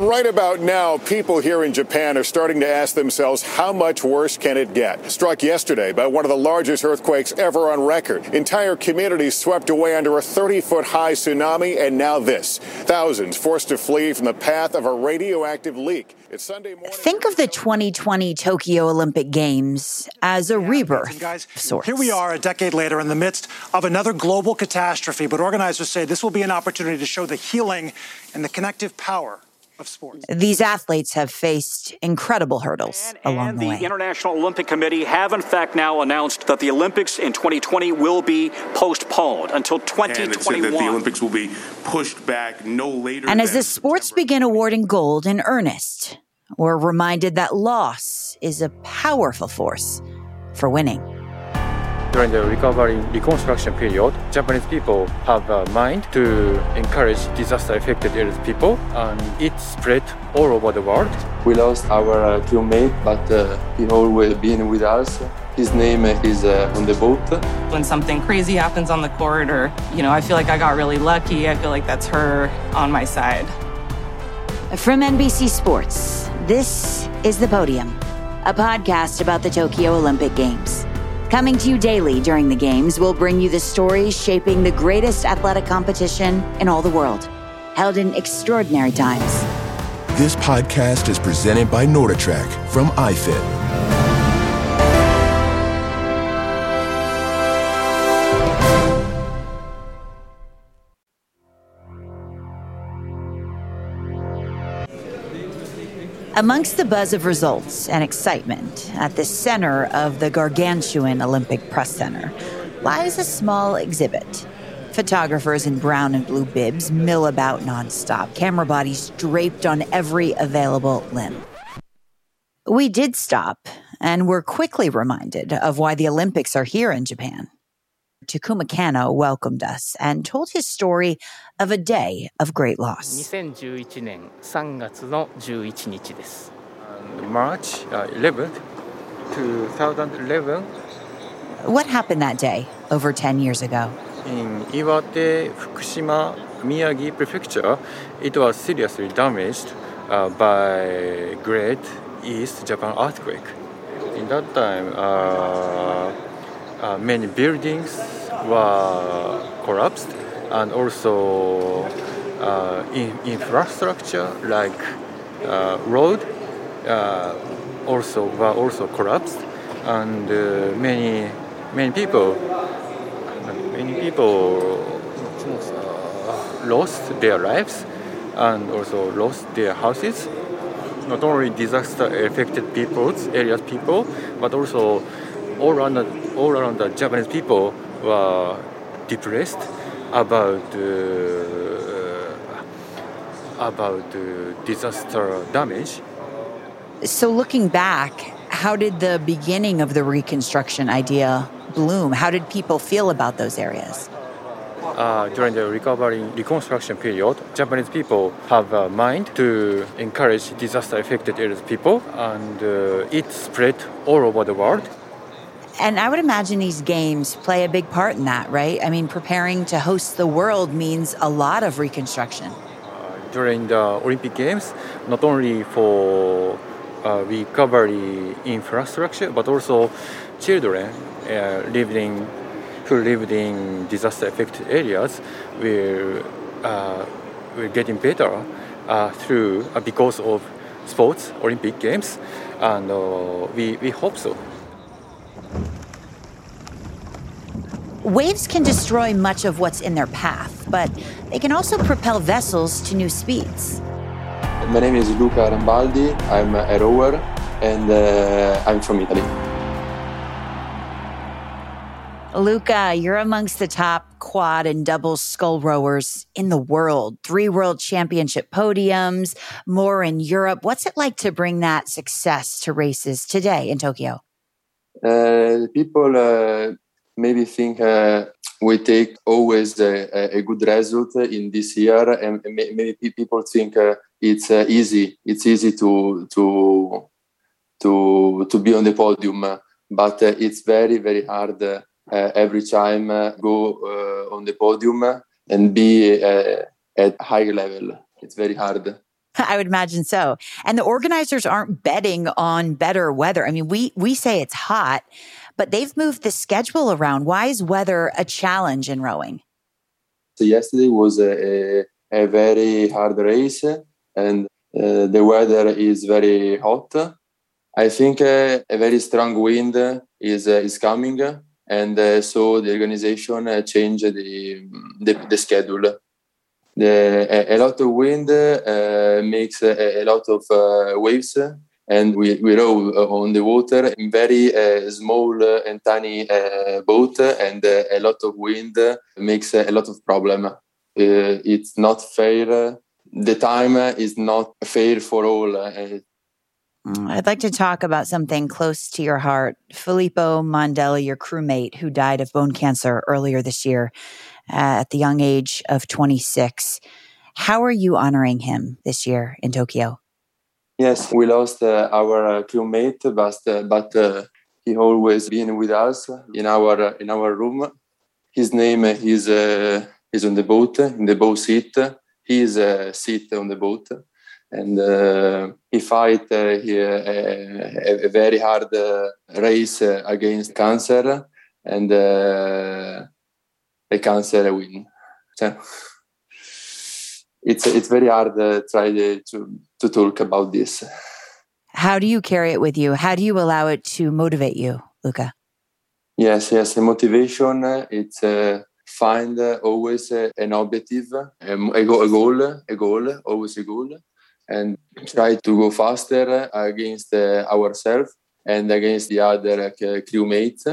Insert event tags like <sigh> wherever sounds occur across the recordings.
Right about now, people here in Japan are starting to ask themselves how much worse can it get? Struck yesterday by one of the largest earthquakes ever on record. Entire communities swept away under a 30 foot high tsunami, and now this. Thousands forced to flee from the path of a radioactive leak. It's Sunday morning. Think of the 2020 Tokyo Olympic Games as a yeah, rebirth. Guys, here we are a decade later in the midst of another global catastrophe, but organizers say this will be an opportunity to show the healing and the connective power of sports. These athletes have faced incredible hurdles and, along the, the way. The International Olympic Committee have, in fact, now announced that the Olympics in 2020 will be postponed until 2021. And that the Olympics will be pushed back no later. And as the sports September. begin awarding gold in earnest, we're reminded that loss is a powerful force for winning. During the recovery reconstruction period, Japanese people have a mind to encourage disaster-affected areas people, and it spread all over the world. We lost our uh, teammate, but uh, he always been with us. His name is uh, on the boat. When something crazy happens on the court, or you know, I feel like I got really lucky. I feel like that's her on my side. From NBC Sports, this is The Podium, a podcast about the Tokyo Olympic Games. Coming to you daily during the games, we'll bring you the stories shaping the greatest athletic competition in all the world, held in extraordinary times. This podcast is presented by NordicTrack from iFit. Amongst the buzz of results and excitement, at the center of the gargantuan Olympic Press Center lies a small exhibit. Photographers in brown and blue bibs mill about nonstop, camera bodies draped on every available limb. We did stop and were quickly reminded of why the Olympics are here in Japan. Takuma Kano welcomed us and told his story of a day of great loss. 2011年3月の11日です。March uh, 11th, 2011. What happened that day over 10 years ago? In Iwate, Fukushima, Miyagi Prefecture, it was seriously damaged uh, by Great East Japan earthquake. In that time, uh, uh, many buildings were collapsed and also uh, in infrastructure like uh, road uh, also were also collapsed and uh, many many people many people uh, lost their lives and also lost their houses. Not only disaster affected peoples areas people but also all around the, all around the Japanese people were depressed about uh, about uh, disaster damage. So, looking back, how did the beginning of the reconstruction idea bloom? How did people feel about those areas? Uh, during the recovery reconstruction period, Japanese people have a mind to encourage disaster affected areas people, and uh, it spread all over the world. And I would imagine these games play a big part in that, right? I mean, preparing to host the world means a lot of reconstruction. Uh, during the Olympic Games, not only for uh, recovery infrastructure, but also children uh, living who lived in disaster affected areas will uh, will getting better uh, through uh, because of sports Olympic Games, and uh, we we hope so. Waves can destroy much of what's in their path, but they can also propel vessels to new speeds. My name is Luca Rambaldi. I'm a rower and uh, I'm from Italy. Luca, you're amongst the top quad and double scull rowers in the world. Three world championship podiums, more in Europe. What's it like to bring that success to races today in Tokyo? Uh, people uh, maybe think uh, we take always a, a, good result in this year, and maybe people think uh, it's uh, easy. It's easy to to to to be on the podium, but uh, it's very very hard uh, every time go uh, on the podium and be at high level. It's very hard. <laughs> I would imagine so. And the organizers aren't betting on better weather. I mean, we we say it's hot, but they've moved the schedule around. Why is weather a challenge in rowing? So yesterday was a, a, a very hard race, and uh, the weather is very hot. I think uh, a very strong wind is uh, is coming, and uh, so the organization uh, changed the, the, the schedule. The, a, a, lot of wind uh, makes a, a, lot of waves, and we, we row uh, on the water in very uh, small uh, and tiny boat, and a lot of wind makes a lot of problem. it's not fair the time is not fair for all. Uh, I'd like to talk about something close to your heart. Filippo Mondelli, your crewmate, who died of bone cancer earlier this year uh, at the young age of 26. How are you honoring him this year in Tokyo? Yes, we lost uh, our uh, crewmate, but, uh, but uh, he always been with us in our in our room. His name is is on the boat in the boat seat his uh, seat on the boat and uh, he fight uh, he, a, a, very hard race against cancer and the cancer win. So it's it's very hard try to to talk about this. How do you carry it with you? How do you allow it to motivate you, Luca? Yes, yes. The motivation. Uh, it's uh, find uh, always uh, an objective, um, a goal, a goal, always a goal, and try to go faster against ourselves and against the other crewmates,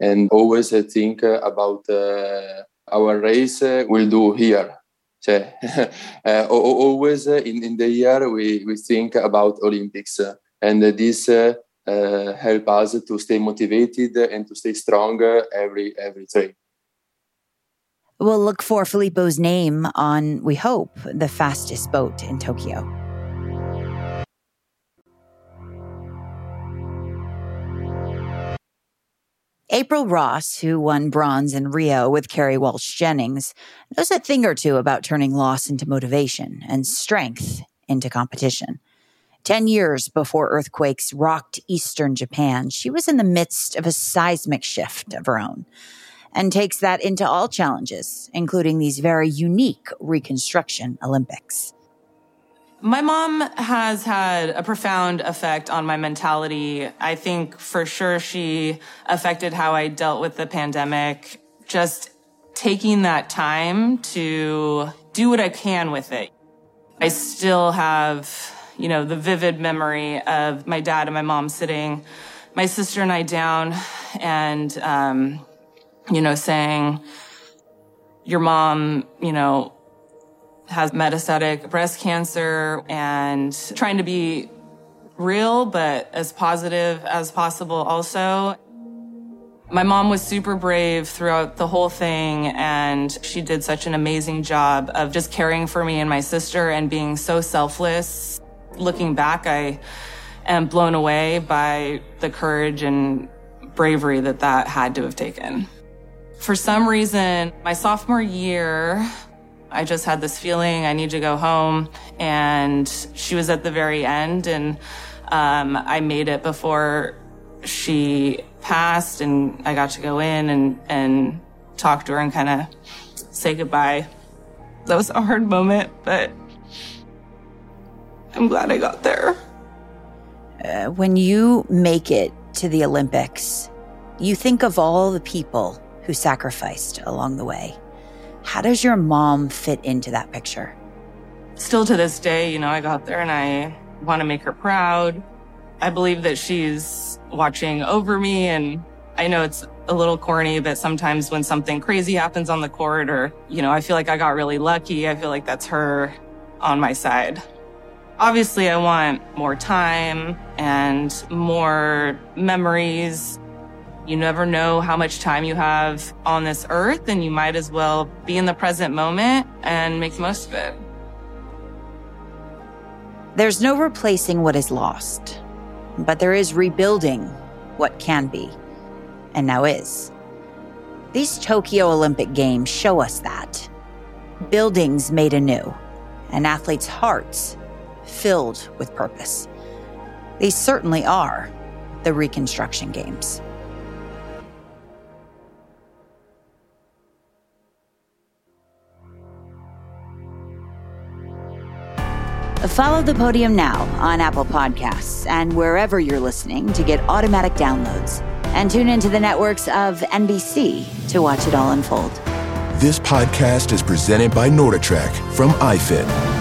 and always think about our race we'll do here. Uh, <laughs> always in, in the year we, we think about Olympics, and this uh, help us to stay motivated and to stay stronger every every. We'll look for Filippo's name on, we hope, the fastest boat in Tokyo. April Ross, who won bronze in Rio with Kerri Walsh Jennings, knows a thing or two about turning loss into motivation and strength into competition. Ten years before earthquakes rocked eastern Japan, she was in the midst of a seismic shift of her own and takes that into all challenges, including these very unique reconstruction Olympics. My mom has had a profound effect on my mentality. I think for sure she affected how I dealt with the pandemic. Just taking that time to do what I can with it. I still have, you know, the vivid memory of my dad and my mom sitting, my sister and I down and, um, you know, saying your mom, you know, has metastatic breast cancer and trying to be real, but as positive as possible also. My mom was super brave throughout the whole thing, and she did such an amazing job of just caring for me and my sister and being so selfless. Looking back, I am blown away by the courage and bravery that that had to have taken. For some reason, my sophomore year, I just had this feeling I need to go home. And she was at the very end, and um, I made it before she passed, and I got to go in and, and talk to her and kind of say goodbye. That was a hard moment, but I'm glad I got there. Uh, when you make it to the Olympics, you think of all the people who sacrificed along the way. How does your mom fit into that picture? Still to this day, you know, I got there and I want to make her proud. I believe that she's watching over me and I know it's a little corny, but sometimes when something crazy happens on the court or, you know, I feel like I got really lucky. I feel like that's her on my side. Obviously, I want more time and more memories you never know how much time you have on this earth, and you might as well be in the present moment and make the most of it. There's no replacing what is lost, but there is rebuilding what can be and now is. These Tokyo Olympic Games show us that. Buildings made anew, and athletes' hearts filled with purpose. These certainly are the Reconstruction Games. Follow the podium now on Apple Podcasts and wherever you're listening to get automatic downloads. And tune into the networks of NBC to watch it all unfold. This podcast is presented by NordicTrack from iFit.